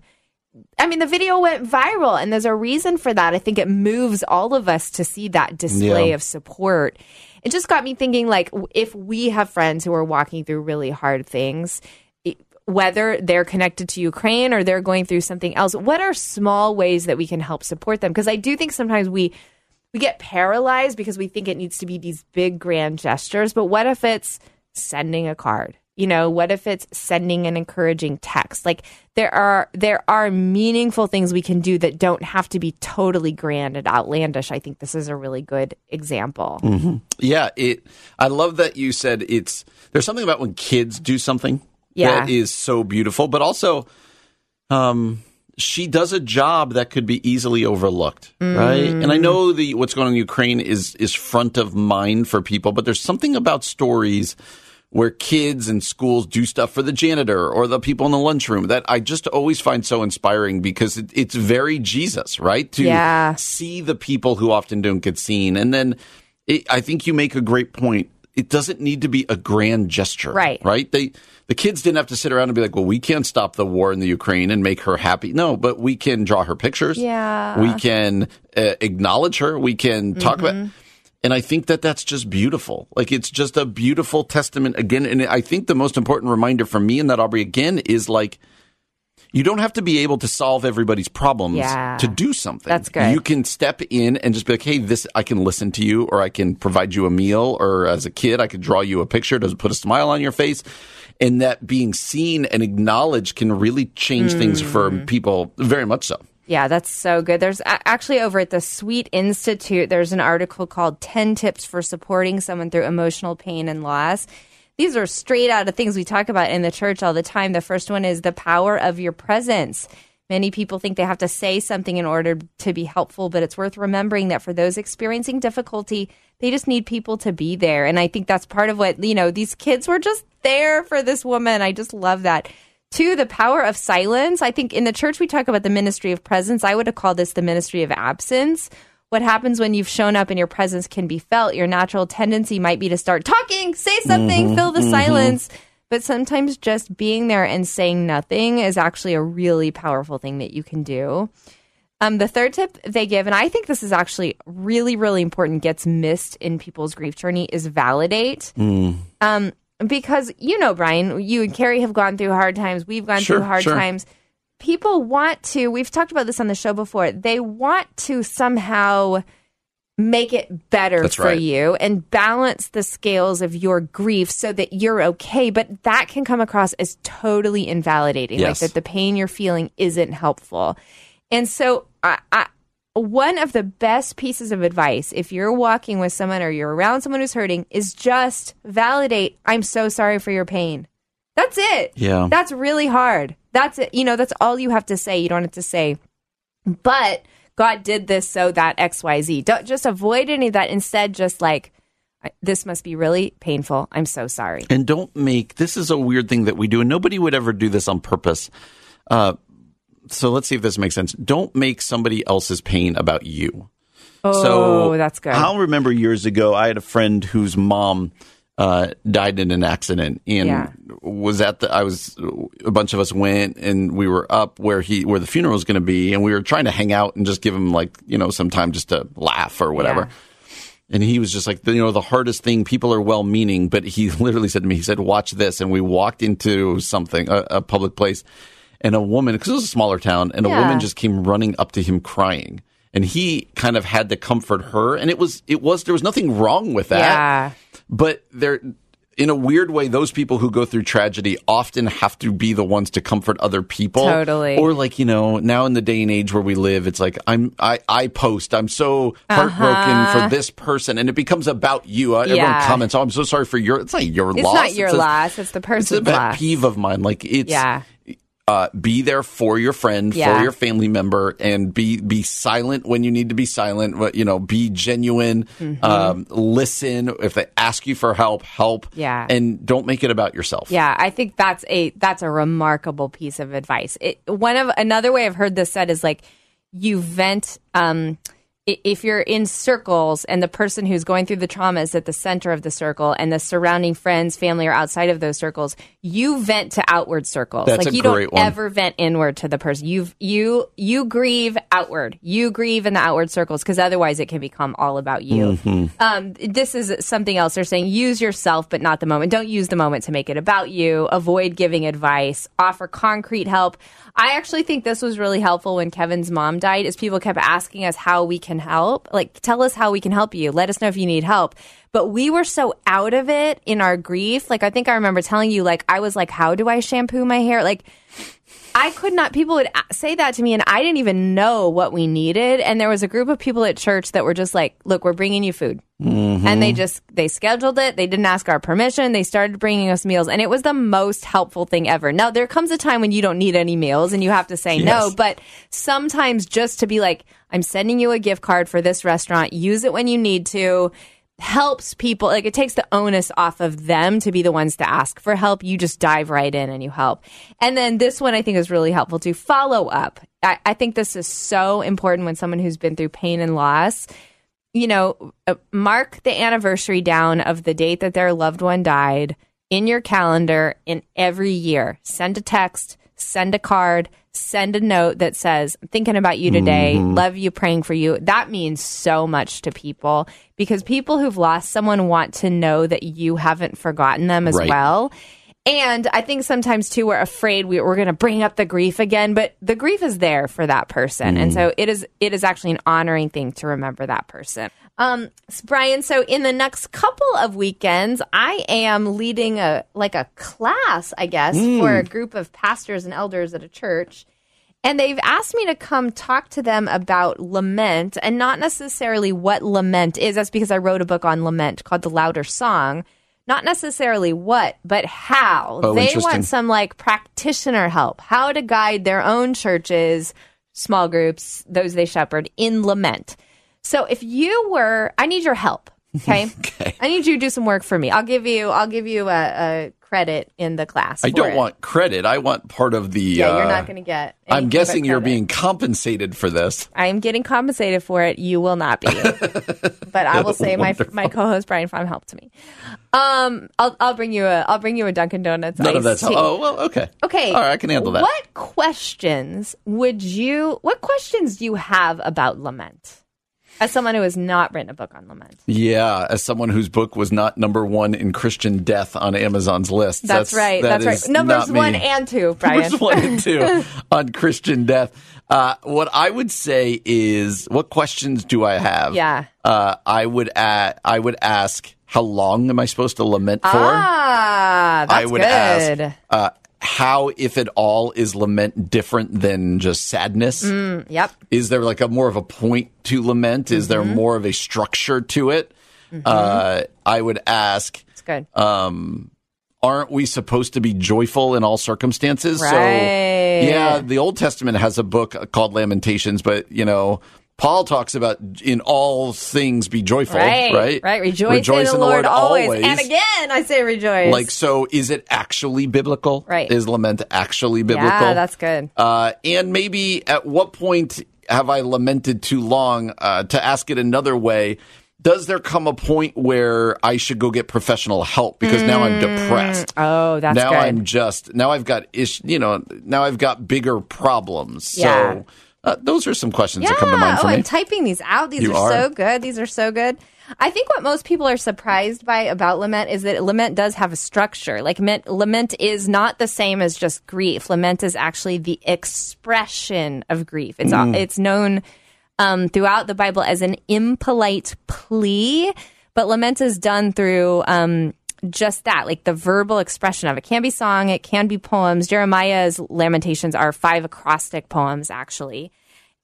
I mean, the video went viral, and there's a reason for that. I think it moves all of us to see that display Yeah. of support. It just got me thinking, like, if we have friends who are walking through really hard things, whether they're connected to Ukraine or they're going through something else, what are small ways that we can help support them? Because I do think sometimes we we get paralyzed because we think it needs to be these big grand gestures. But what if it's sending a card? You know, what if it's sending an encouraging text? Like there are there are meaningful things we can do that don't have to be totally grand and outlandish. I think this is a really good example. Yeah, it. I love that you said it's. There's something about when kids do something Yeah. that is so beautiful, but also, um, she does a job that could be easily overlooked, right? And I know the what's going on in Ukraine is is front of mind for people, but there's something about stories where kids and schools do stuff for the janitor or the people in the lunchroom that I just always find so inspiring because it, it's very Jesus, right? To Yeah. see the people who often don't get seen. And then it, I think you make a great point. It doesn't need to be a grand gesture, Right. Right? They the kids didn't have to sit around and be like, "Well, we can't stop the war in the Ukraine and make her happy." No, but we can draw her pictures. Yeah. we can uh, acknowledge her. We can talk Mm-hmm. about. And I think that that's just beautiful. Like it's just a beautiful testament again. And I think the most important reminder for me and that Aubrey again is like, you don't have to be able to solve everybody's problems Yeah. to do something. That's good. You can step in and just be like, hey, this, I can listen to you or I can provide you a meal or as a kid, I could draw you a picture to put a smile on your face. And that being seen and acknowledged can really change things for Mm. people very much so. Yeah, that's so good. There's actually over at the Sweet Institute, there's an article called 10 Tips for Supporting Someone Through Emotional Pain and Loss. These are straight out of things we talk about in the church all the time. The first one is the power of your presence. Many people think they have to say something in order to be helpful, but it's worth remembering that for those experiencing difficulty, they just need people to be there. And I think that's part of what, you know, these kids were just there for this woman. I just love that. Two, the power of silence. I think in the church we talk about the ministry of presence. I would have called this the ministry of absence. What happens when you've shown up and your presence can be felt? Your natural tendency might be to start talking, say something, fill the silence. But sometimes just being there and saying nothing is actually a really powerful thing that you can do. Um, the third tip they give, and I think this is actually really, really important, gets missed in people's grief journey, is validate. Um, because you know, Brian, you and Carrie have gone through hard times. We've gone Sure, through hard sure. times. People want to. We've talked about this on the show before. They want to somehow make it better That's for right. you and balance the scales of your grief so that you're okay. But that can come across as totally invalidating, Yes. like that the pain you're feeling isn't helpful. And so, I, I, one of the best pieces of advice, if you're walking with someone or you're around someone who's hurting, is just validate, I'm so sorry for your pain. That's it. Yeah. That's really hard. That's it. You know, that's all you have to say. You don't have to say, but God did this so that XYZ. Don't just avoid any of that. Instead, just like, this must be really painful. I'm so sorry. And don't make this is a weird thing that we do, and nobody would ever do this on purpose. Uh, so let's see if this makes sense. Don't make somebody else's pain about you. Oh, so that's good. I'll remember years ago, I had a friend whose mom uh, died in an accident and Yeah. was at the. I was a bunch of us went and we were up where he where the funeral was going to be, and we were trying to hang out and just give him like you know some time just to laugh or whatever. Yeah. And he was just like, you know, the hardest thing. People are well meaning, but he <laughs> literally said to me, he said, "Watch this." And we walked into something, a, a public place, and a woman, because it was a smaller town, and a woman just came running up to him crying, and he kind of had to comfort her, and it was, it was, there was nothing wrong with that, Yeah. but there. In a weird way, those people who go through tragedy often have to be the ones to comfort other people. Totally. Or like, you know, now in the day and age where we live, it's like I'm I, I post, I'm so heartbroken for this person and it becomes about you. Uh, Everyone Uh-huh. Comments, Oh, I'm so sorry for your it's not your loss. It's loss. not your It's a- loss. It's the person's It's a pet loss. peeve of mine. Like it's Yeah. Uh, be there for your friend, Yeah. for your family member, and be be silent when you need to be silent. But, You know, be genuine. Mm-hmm. Um, listen if they ask you for help, help. Yeah. and don't make it about yourself. Yeah, I think that's a that's a remarkable piece of advice. It, one of another way I've heard this said is like you vent um if you're in circles and the person who's going through the trauma is at the center of the circle and the surrounding friends, family are outside of those circles, you vent to outward circles. That's like a you great don't one. ever vent inward to the person. You you you grieve outward. You grieve in the outward circles because otherwise it can become all about you. Mm-hmm. Um, this is something else. They're saying use yourself, but not the moment. Don't use the moment to make it about you. Avoid giving advice. Offer concrete help. I actually think this was really helpful when Kevin's mom died, is people kept asking us how we can help. Like, tell us how we can help you. Let us know if you need help. But we were so out of it in our grief. Like, I think I remember telling you, like, I was like, how do I shampoo my hair? Like, I could not, people would say that to me, and I didn't even know what we needed. And there was a group of people at church that were just like, look, we're bringing you food. Mm-hmm. And they just, they scheduled it. They didn't ask our permission. They started bringing us meals, and it was the most helpful thing ever. Now, there comes a time when you don't need any meals and you have to say no, but sometimes just to be like, I'm sending you a gift card for this restaurant, use it when you need to helps people like it takes the onus off of them to be the ones to ask for help. You just dive right in and you help. And then this one i think is really helpful to follow up. I, I think this is so important when someone who's been through pain and loss. You know uh, mark the anniversary down of the date that their loved one died in your calendar in every year. Send a text send a card send a note that says i'm thinking about you today. Mm-hmm. Love you praying for you. That means so much to people because people who've lost someone want to know that you haven't forgotten them as Right. well and I think sometimes too we're afraid we, we're going to bring up the grief again, but the grief is there for that person, and so it is. It is actually an honoring thing to remember that person. Um, Brian. So in the next couple of weekends, I am leading a like a class, I guess, for a group of pastors and elders at a church. And they've asked me to come talk to them about lament and not necessarily what lament is. That's because I wrote a book on lament called The Louder Song. Not necessarily what, but how. Oh, they want some like practitioner help, how to guide their own churches, small groups, those they shepherd in lament. So if you were, I need your help. Okay. <laughs> Okay. I need you to do some work for me. I'll give you, I'll give you a, a credit in the class. I don't it. want credit. I want part of the. Yeah, you're uh, not going to get. I'm guessing you're being compensated for this. I am getting compensated for it. You will not be. <laughs> but I will say my my co-host Brian Fuhrman helped me. Um, I'll I'll bring you a I'll bring you a Dunkin' Donuts. None of that's. tea. Oh well, okay. Okay. All right, I can handle that. What questions would you? What questions do you have about lament? As someone who has not written a book on lament, Yeah, as someone whose book was not number one in Christian death on Amazon's list. that's, right. that that's right. Numbers me. one and two, <laughs> Brian. Numbers one and two <laughs> on Christian death. Uh, what I would say is, what questions do I have? Yeah. Uh, I would a I would ask, how long am I supposed to lament for? Ah, that's I would good. ask, uh, how, if at all, is lament different than just sadness? Mm, Yep. Is there like a more of a point to lament? Is there Mm-hmm. more of a structure to it? Uh, I would ask, It's good. um, aren't we supposed to be joyful in all circumstances? So, Right. yeah, the Old Testament has a book called Lamentations, but you know, Paul talks about in all things be joyful, right. right? Right. Rejoice, in the Lord, always. And again, I say rejoice. Like, so is it actually biblical? Right. Is lament actually biblical? Yeah, that's good. Uh, and maybe at what point have I lamented too long? Uh, to ask it another way, does there come a point where I should go get professional help because now I'm depressed? Oh, that's now good. I'm just now I've got ish, you know, now I've got bigger problems. Yeah. So uh, those are some questions that come to mind oh, for me. I'm typing these out. These are, are? so good. These are so good. I think what most people are surprised by about lament is that lament does have a structure. Like lament, lament is not the same as just grief. Lament is actually the expression of grief. It's Mm. it's known um, throughout the Bible as an impolite plea, but lament is done through um, just that, like the verbal expression of it. Can be song, it can be poems. Jeremiah's Lamentations are five acrostic poems, actually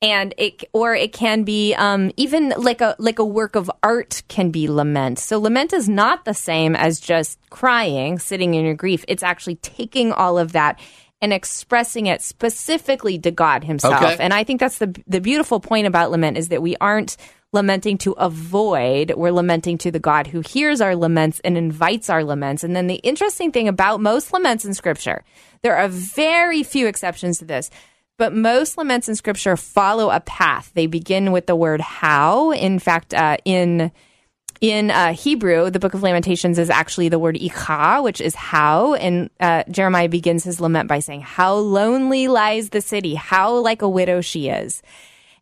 and it or it can be um, even like a like a work of art can be lament. So lament is not the same as just crying, sitting in your grief. It's actually taking all of that and expressing it specifically to God Himself. Okay. And I think that's the the beautiful point about lament is that we aren't lamenting to avoid we're lamenting to the god who hears our laments and invites our laments and then the interesting thing about most laments in scripture there are very few exceptions to this but most laments in scripture follow a path. They begin with the word how. In fact, uh, in in uh, Hebrew, the book of Lamentations is actually the word icha, which is how. And uh, Jeremiah begins his lament by saying, How lonely lies the city, how like a widow she is.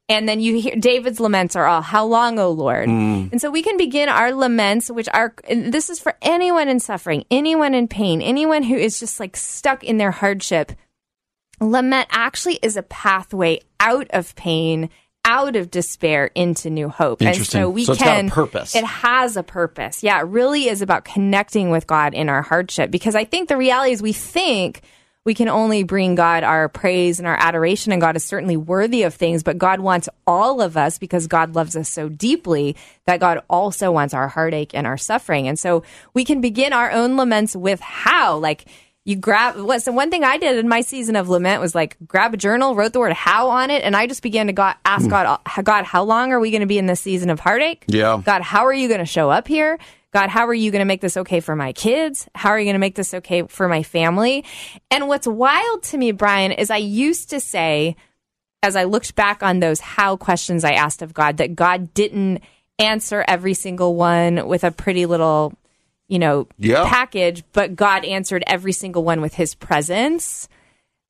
And then you hear David's laments are all, How long, O Lord? And so we can begin our laments, which are, this is for anyone in suffering, anyone in pain, anyone who is just like stuck in their hardship lament actually is a pathway out of pain out of despair into new hope Interesting. and so we So it's got a can purpose. it has a purpose yeah it really is about connecting with god in our hardship because i think the reality is we think we can only bring God our praise and our adoration, and God is certainly worthy of things, but God wants all of us because God loves us so deeply that God also wants our heartache and our suffering. And so we can begin our own laments with how, like, you grab what so one thing I did in my season of lament was like grab a journal, wrote the word how on it, and I just began to hmm. God, ask God, God, how long are we going to be in this season of heartache? Yeah. God, how are you going to show up here? God, how are you going to make this okay for my kids? How are you going to make this okay for my family? And what's wild to me, Brian, is I used to say, as I looked back on those how questions I asked of God, that God didn't answer every single one with a pretty little, you know, Yeah. package, but God answered every single one with his presence.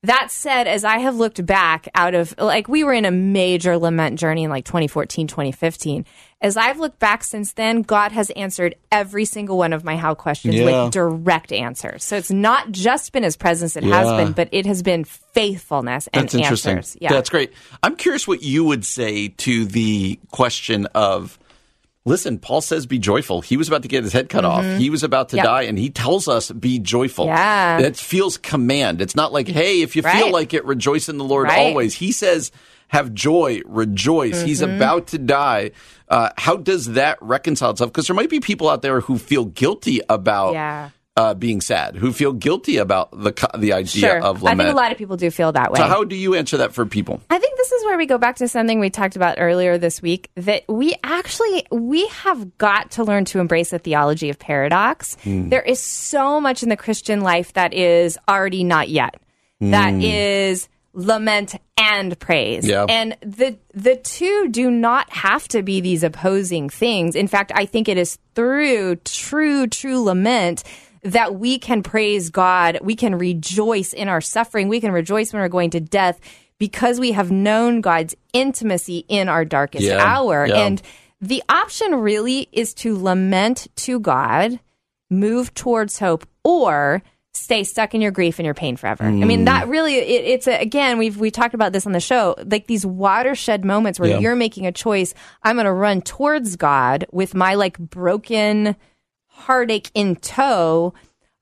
That said, as I have looked back out of like we were in a major lament journey in like 2014, 2015. As I've looked back since then, God has answered every single one of my how questions Yeah. with direct answers. So it's not just been his presence, it has been, but it has been faithfulness and That's interesting. answers. Yeah. That's great. I'm curious what you would say to the question of listen, Paul says be joyful. He was about to get his head cut off. He was about to Mm-hmm. Yep. die, and he tells us be joyful. Yeah. That feels command. It's not like, hey, if you feel like it, rejoice in the Lord Right. always. He says, have joy, rejoice. He's Mm-hmm. about to die. Uh, how does that reconcile itself? Because there might be people out there who feel guilty about Yeah. Uh, being sad, who feel guilty about the the idea Sure. of I think a lot of people do feel that way. So how do you answer that for people? I think this is where we go back to something we talked about earlier this week that we actually we have got to learn to embrace a theology of paradox. Hmm. There is so much in the Christian life that is already not yet. That is lament and praise. Hmm. Yeah. And the the two do not have to be these opposing things. In fact, I think it is through true true lament that we can praise God, we can rejoice in our suffering, we can rejoice when we're going to death because we have known God's intimacy in our darkest Yeah, hour. yeah. And the option really is to lament to God, move towards hope, or stay stuck in your grief and your pain forever. I mean, that mm. really, it, it's a, again, we've we talked about this on the show, like these watershed moments where Yeah. you're making a choice. I'm going to run towards God with my like broken heartache in tow.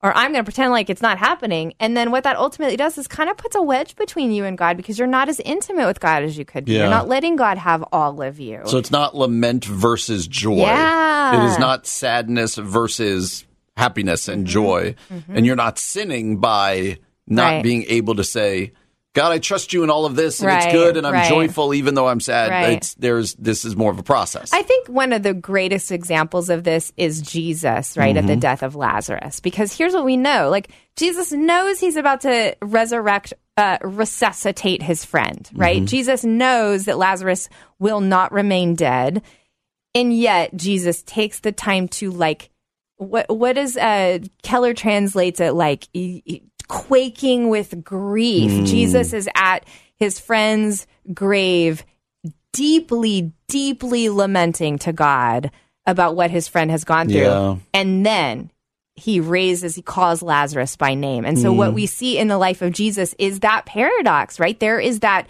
Or I'm going to pretend like it's not happening. And then what that ultimately does is kind of puts a wedge between you and God because you're not as intimate with God as you could be. Yeah. You're not letting God have all of you. So it's not lament versus joy. Yeah. It is not sadness versus happiness and joy. And you're not sinning by not Mm-hmm. Right. being able to say, God, I trust you in all of this and it's good and I'm right. joyful even though I'm sad. Right. It's there's this is more of a process. I think one of the greatest examples of this is Jesus, right, at the death of Lazarus. Because here's what we know like, Jesus knows he's about to resurrect, uh, resuscitate his friend, right? Jesus knows that Lazarus will not remain dead. and yet Jesus takes the time to like what what is uh Keller translates it like e- e- quaking with grief. Hmm. Jesus is at his friend's grave deeply deeply lamenting to God about what his friend has gone through. Yeah. And then he raises, he calls Lazarus by name. And so, what hmm. we see in the life of Jesus is that paradox, right? There is that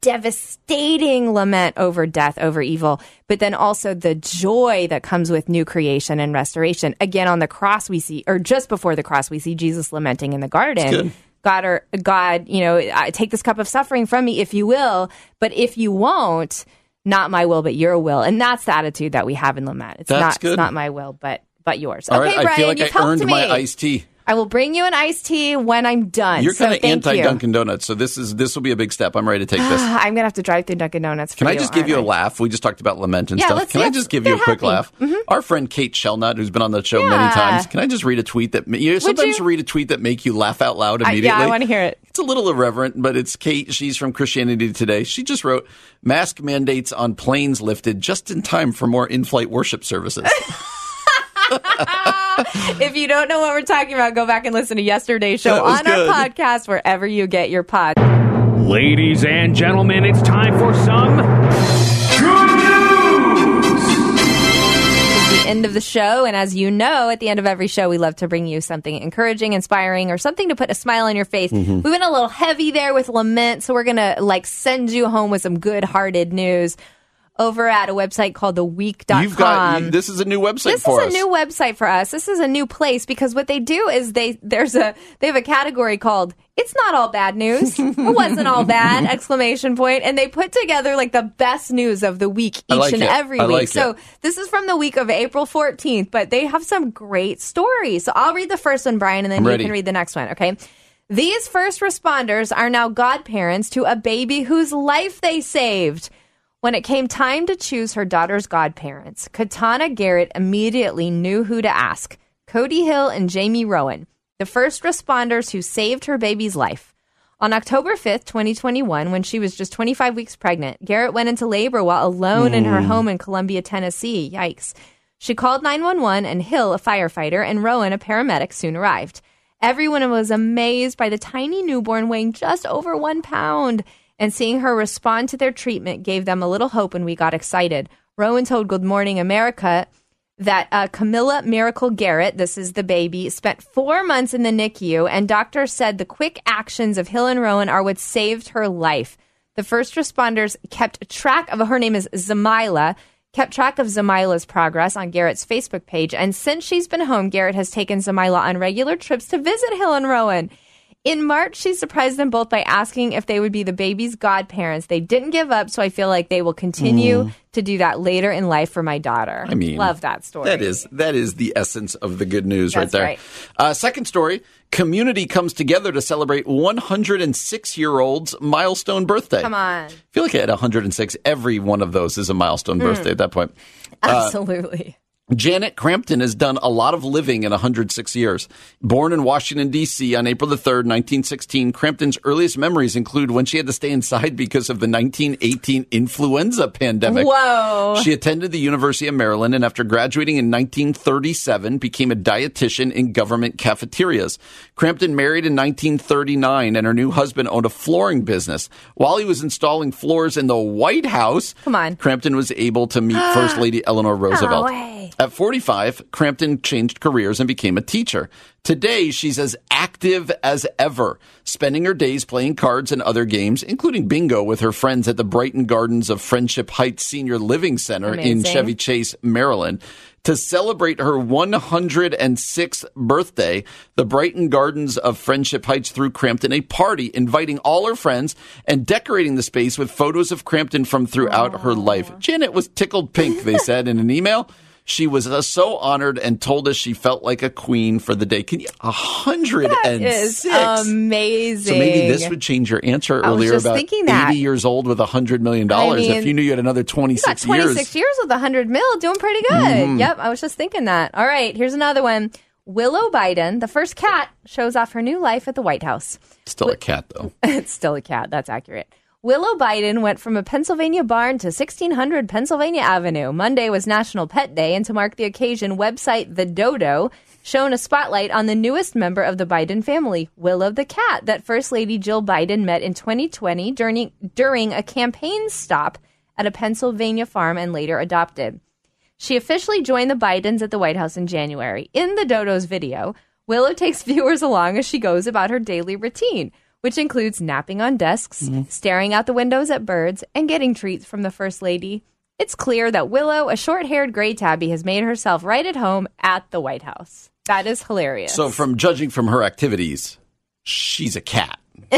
devastating lament over death, over evil, but then also the joy that comes with new creation and restoration. Again, on the cross, we see, or just before the cross, we see Jesus lamenting in the garden. God or God, you know, I- take this cup of suffering from me if you will, but if you won't, not my will, but your will. And that's the attitude that we have in lament. It's That's not good. it's not my will, but but yours. All okay, right, Brian, I feel like you've I earned me. my iced tea. I will bring you an iced tea when I'm done. You're So kind of thank anti. Dunkin' Donuts, so this is this will be a big step. I'm ready to take this. <sighs> I'm gonna have to drive through Dunkin' Donuts. For Can I you, just give you a laugh? We just talked about lament and Yeah, stuff. Can I just give you a quick happy. Mm-hmm. laugh? Our friend Kate Shellnutt, who's been on the show many times, can I just read a tweet that you know, sometimes you? read a tweet that make you laugh out loud I- immediately? yeah, I want to hear it. It's a little irreverent, but it's Kate. She's from Christianity Today. She just wrote mask mandates on planes lifted just in time for more in-flight worship services. <laughs> <laughs> If you don't know what we're talking about, go back and listen to yesterday's show That was on our podcast wherever you get your pod. Ladies and gentlemen, it's time for some good news. It's the end of the show, and as you know, at the end of every show, we love to bring you something encouraging, inspiring, or something to put a smile on your face. Mm-hmm. We've been a little heavy there with lament, so we're gonna like send you home with some good-hearted news over at a website called theweek.com. You've got you- this is a new website this for is us. a new website for us. This is a new place because what they do is they there's a they have a category called "It's not all bad news." <laughs> it wasn't all bad! Exclamation point! And they put together like the best news of the week each like and it. every I week. like so it. this is from the week of April 14th, but they have some great stories. So I'll read the first one, Brian, and then I'm you ready. can read the next one. Okay. These first responders are now godparents to a baby whose life they saved. When it came time to choose her daughter's godparents, Katana Garrett immediately knew who to ask Cody Hill and Jamie Rowan, the first responders who saved her baby's life. On October 5th, 2021, when she was just 25 weeks pregnant, Garrett went into labor while alone in her hmm. home in Columbia, Tennessee. Yikes. She called 911 and Hill, a firefighter, and Rowan, a paramedic, soon arrived. Everyone was amazed by the tiny newborn weighing just over one pound, and seeing her respond to their treatment gave them a little hope, and we got excited. Rowan told Good Morning America that uh, Camilla Miracle Garrett, this is the baby, spent four months in the NICU, and doctors said the quick actions of Hill and Rowan are what saved her life. The first responders kept track of her name is Zamila, kept track of Zamila's progress on Garrett's Facebook page, and since she's been home, Garrett has taken Zamila on regular trips to visit Hill and Rowan. In March, she surprised them both by asking if they would be the baby's godparents. They didn't give up, so I feel like they will continue to do that later in life for my daughter. Mm. I mean, love that story. That is that is the essence of the good news right there. right. Uh, second story: community comes together to celebrate 106 year old's milestone birthday. Come on, I feel like at 106, every one of those is a milestone birthday at that point. absolutely. Janet Crampton has done a lot of living in 106 years. Born in Washington, D.C. on April the 3rd, 1916, Crampton's earliest memories include when she had to stay inside because of the 1918 influenza pandemic. Whoa. She attended the University of Maryland and after graduating in 1937 became a dietitian in government cafeterias. Crampton married in 1939 and her new husband owned a flooring business. While he was installing floors in the White House, Come on. Crampton was able to meet First <gasps> Lady Eleanor Roosevelt. way. At 45, Crampton changed careers and became a teacher. Today, she's as active as ever, spending her days playing cards and other games, including bingo with her friends at the Brighton Gardens of Friendship Heights Senior Living Center in Chevy Chase, Maryland. To celebrate her 106th birthday, the Brighton Gardens of Friendship Heights threw Crampton a party, inviting all her friends and decorating the space with photos of Crampton from throughout her life. Janet was tickled pink, they said in an email. She was uh, so honored and told us she felt like a queen for the day. Can you? A hundred and Is six. amazing. So maybe this would change your answer earlier about thinking that. 80 years old with a hundred million dollars. I mean, if you knew you had another You got 26 26 years. years. with 100 mil, doing pretty good. Mm-hmm. Yep, I was just thinking that. All right, here's another one. Willow Biden, the first cat, shows off her new life at the White House. Still a cat though. <laughs> it's still a cat. That's accurate. Willow Biden went from a Pennsylvania barn to 1600 Pennsylvania Avenue. Monday was National Pet Day, and to mark the occasion, website The Dodo shone a spotlight on the newest member of the Biden family, Willow the cat, that First Lady Jill Biden met in 2020 during, during a campaign stop at a Pennsylvania farm and later adopted. She officially joined the Bidens at the White House in January. In the Dodo's video, Willow takes <laughs> viewers along as she goes about her daily routine, which includes napping on desks, mm-hmm. staring out the windows at birds, and getting treats from the First Lady. It's clear that Willow, a short haired gray tabby, has made herself right at home at the White House. That is hilarious. So, from judging from her activities, she's a cat. <laughs>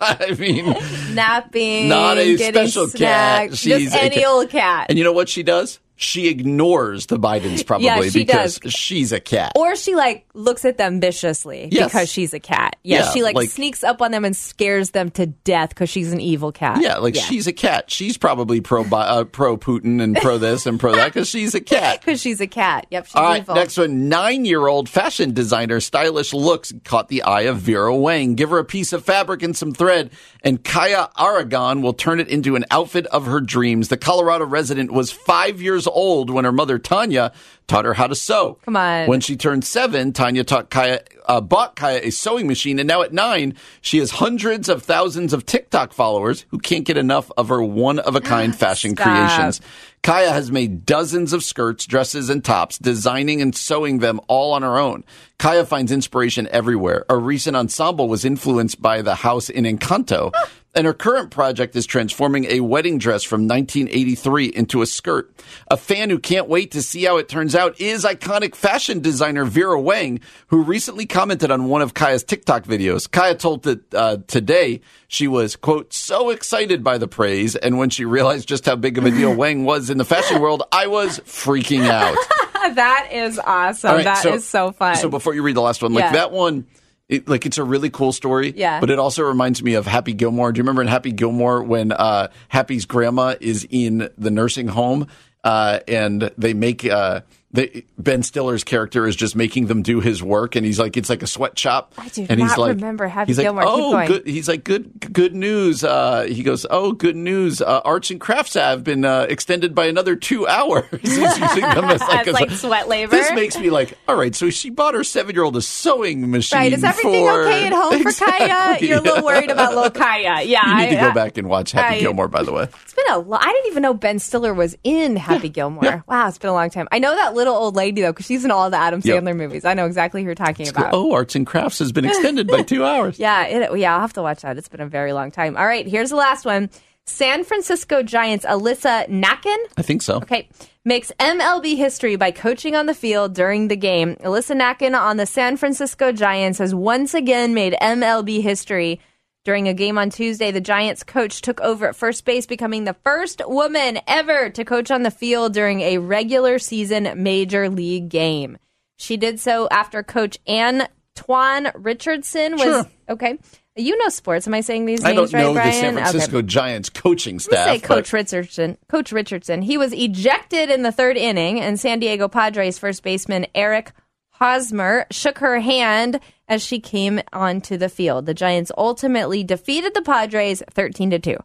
I mean, <laughs> napping, not a getting special snacked, cat. She's just a any cat. old cat. And you know what she does? She ignores the Bidens <laughs> probably Yeah, she because does. she's a cat. Or she like looks at them viciously Yes. because she's a cat. Yeah, Yeah, she like, like- sneaks up on them and scares them to death because she's an evil cat. yeah, like she's a cat. She's probably pro uh, pro Putin and pro this and pro that because she's a cat. <laughs> because she's a cat. Yep, she's All right, evil. next one. Nine year old fashion designer, stylish looks caught the eye of Vera Wang. Give her a piece of fabric and some thread, and Kaya Aragon will turn it into an outfit of her dreams. The Colorado resident was five years old when her mother, Tanya, taught her how to sew. Come on. When she turned seven, Tanya taught Kaya, uh, bought Kaya a sewing machine, and now at nine, she has hundreds of thousands of TikTok followers who can't get enough of her one of a kind <gasps> fashion Stop. creations. Kaya has made dozens of skirts, dresses, and tops, designing and sewing them all on her own. Kaya finds inspiration everywhere. A recent ensemble was influenced by the house in Encanto, <gasps> and her current project is transforming a wedding dress from 1983 into a skirt. A fan who can't wait to see how it turns out is iconic fashion designer Vera Wang, who recently commented on one of Kaya's TikTok videos. Kaya told that uh, today she was, quote, so excited by the praise, and when she realized just how big of a deal <laughs> Wang was in the fashion world, I was freaking out. <laughs> that is awesome. Right, That is so, fun. So before you read the last one, like Yeah. that one, it, like it's a really cool story. Yeah. But it also reminds me of Happy Gilmore. Do you remember in Happy Gilmore when uh, Happy's grandma is in the nursing home uh, and they make uh, they, Ben Stiller's character is just making them do his work, and he's like, it's like a sweatshop. I do and not he's like, remember Happy he's like, Gilmore. Keep Oh, going." good. He's like, good, good news. Uh, he goes, oh, good news. Uh, arts and crafts have been uh, extended by another two hours. <laughs> he's using <laughs> them as like, As, like, sweat labor. This makes me like, all right. So she bought her seven-year-old a sewing machine. Right. Is everything for- okay at home for <laughs> Kaya? You're a little worried about little Kaya. Yeah. You need to I- go back and watch Happy I- Gilmore, by the way. It's been a lot. I didn't even know Ben Stiller was in Happy Gilmore. Wow, it's been a long time. I know that little old lady though, because she's in all the Adam Yep. Sandler movies. I know exactly who you're talking about. Oh, arts and crafts has been extended by two <laughs> hours. Yeah, it, yeah, I'll have to watch that. It's been a very long time. All right, here's the last one. San Francisco Giants Alyssa Nakken I think so. Okay. Makes MLB history by coaching on the field during the game. Alyssa Nakken on the San Francisco Giants has once again made MLB history. During a game on Tuesday, the Giants coach took over at first base, becoming the first woman ever to coach on the field during a regular season major league game. She did so after coach Antoine Richardson was Sure. okay. You know sports. Am I saying these names? right? I don't right, know Brian? the San Okay. Francisco Giants coaching staff. say but- Coach Richardson. Coach Richardson. He was ejected in the third inning, and San Diego Padres first baseman Eric Hosmer shook her hand as she came onto the field. The Giants ultimately defeated the Padres 13 to 2.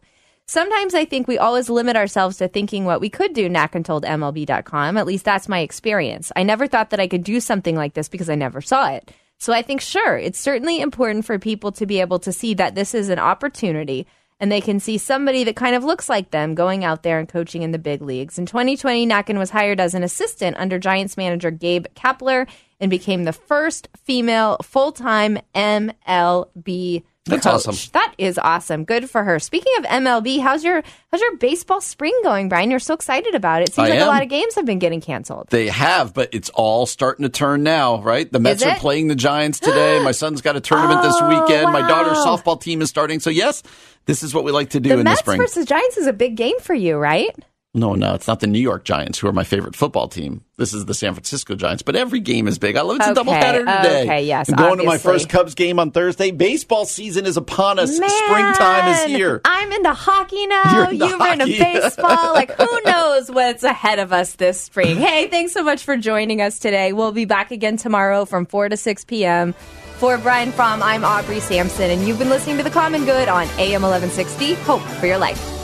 Sometimes I think we always limit ourselves to thinking what we could do, Nakken told MLB.com. At least that's my experience. I never thought that I could do something like this because I never saw it. So I think, sure, it's certainly important for people to be able to see that this is an opportunity and they can see somebody that kind of looks like them going out there and coaching in the big leagues. In 2020, Nakken was hired as an assistant under Giants manager Gabe Kapler and became the first female full time MLB That's coach. awesome. That is awesome. Good for her. Speaking of MLB, how's your how's your baseball spring going, Brian? You're so excited about it. It Seems I like a lot of games have been getting canceled. They have, but it's all starting to turn now, right? The Mets are playing the Giants today. My son's got a tournament this Oh, weekend. My daughter's softball team is starting. So, yes, this is what we like to do The in Mets the spring. versus Giants is a big game for you, right? No, no, it's not the New York Giants who are my favorite football team. This is the San Francisco Giants. But every game is big. I love it's a Okay, doubleheader today. okay, yes, I'm going to my first Cubs game on Thursday. Baseball season is upon us. Man, Springtime is here. I'm into hockey now. <laughs> You're into You're into baseball. <laughs> like, who knows what's ahead of us this spring? Hey, thanks so much for joining us today. We'll be back again tomorrow from 4 to 6 p.m. For Brian Fuhrman, I'm Aubrey Sampson, and you've been listening to The Common Good on AM 1160. Hope for your life.